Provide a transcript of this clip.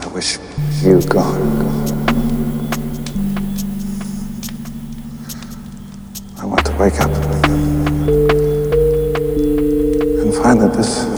I wish you gone. I want to wake up and find that this.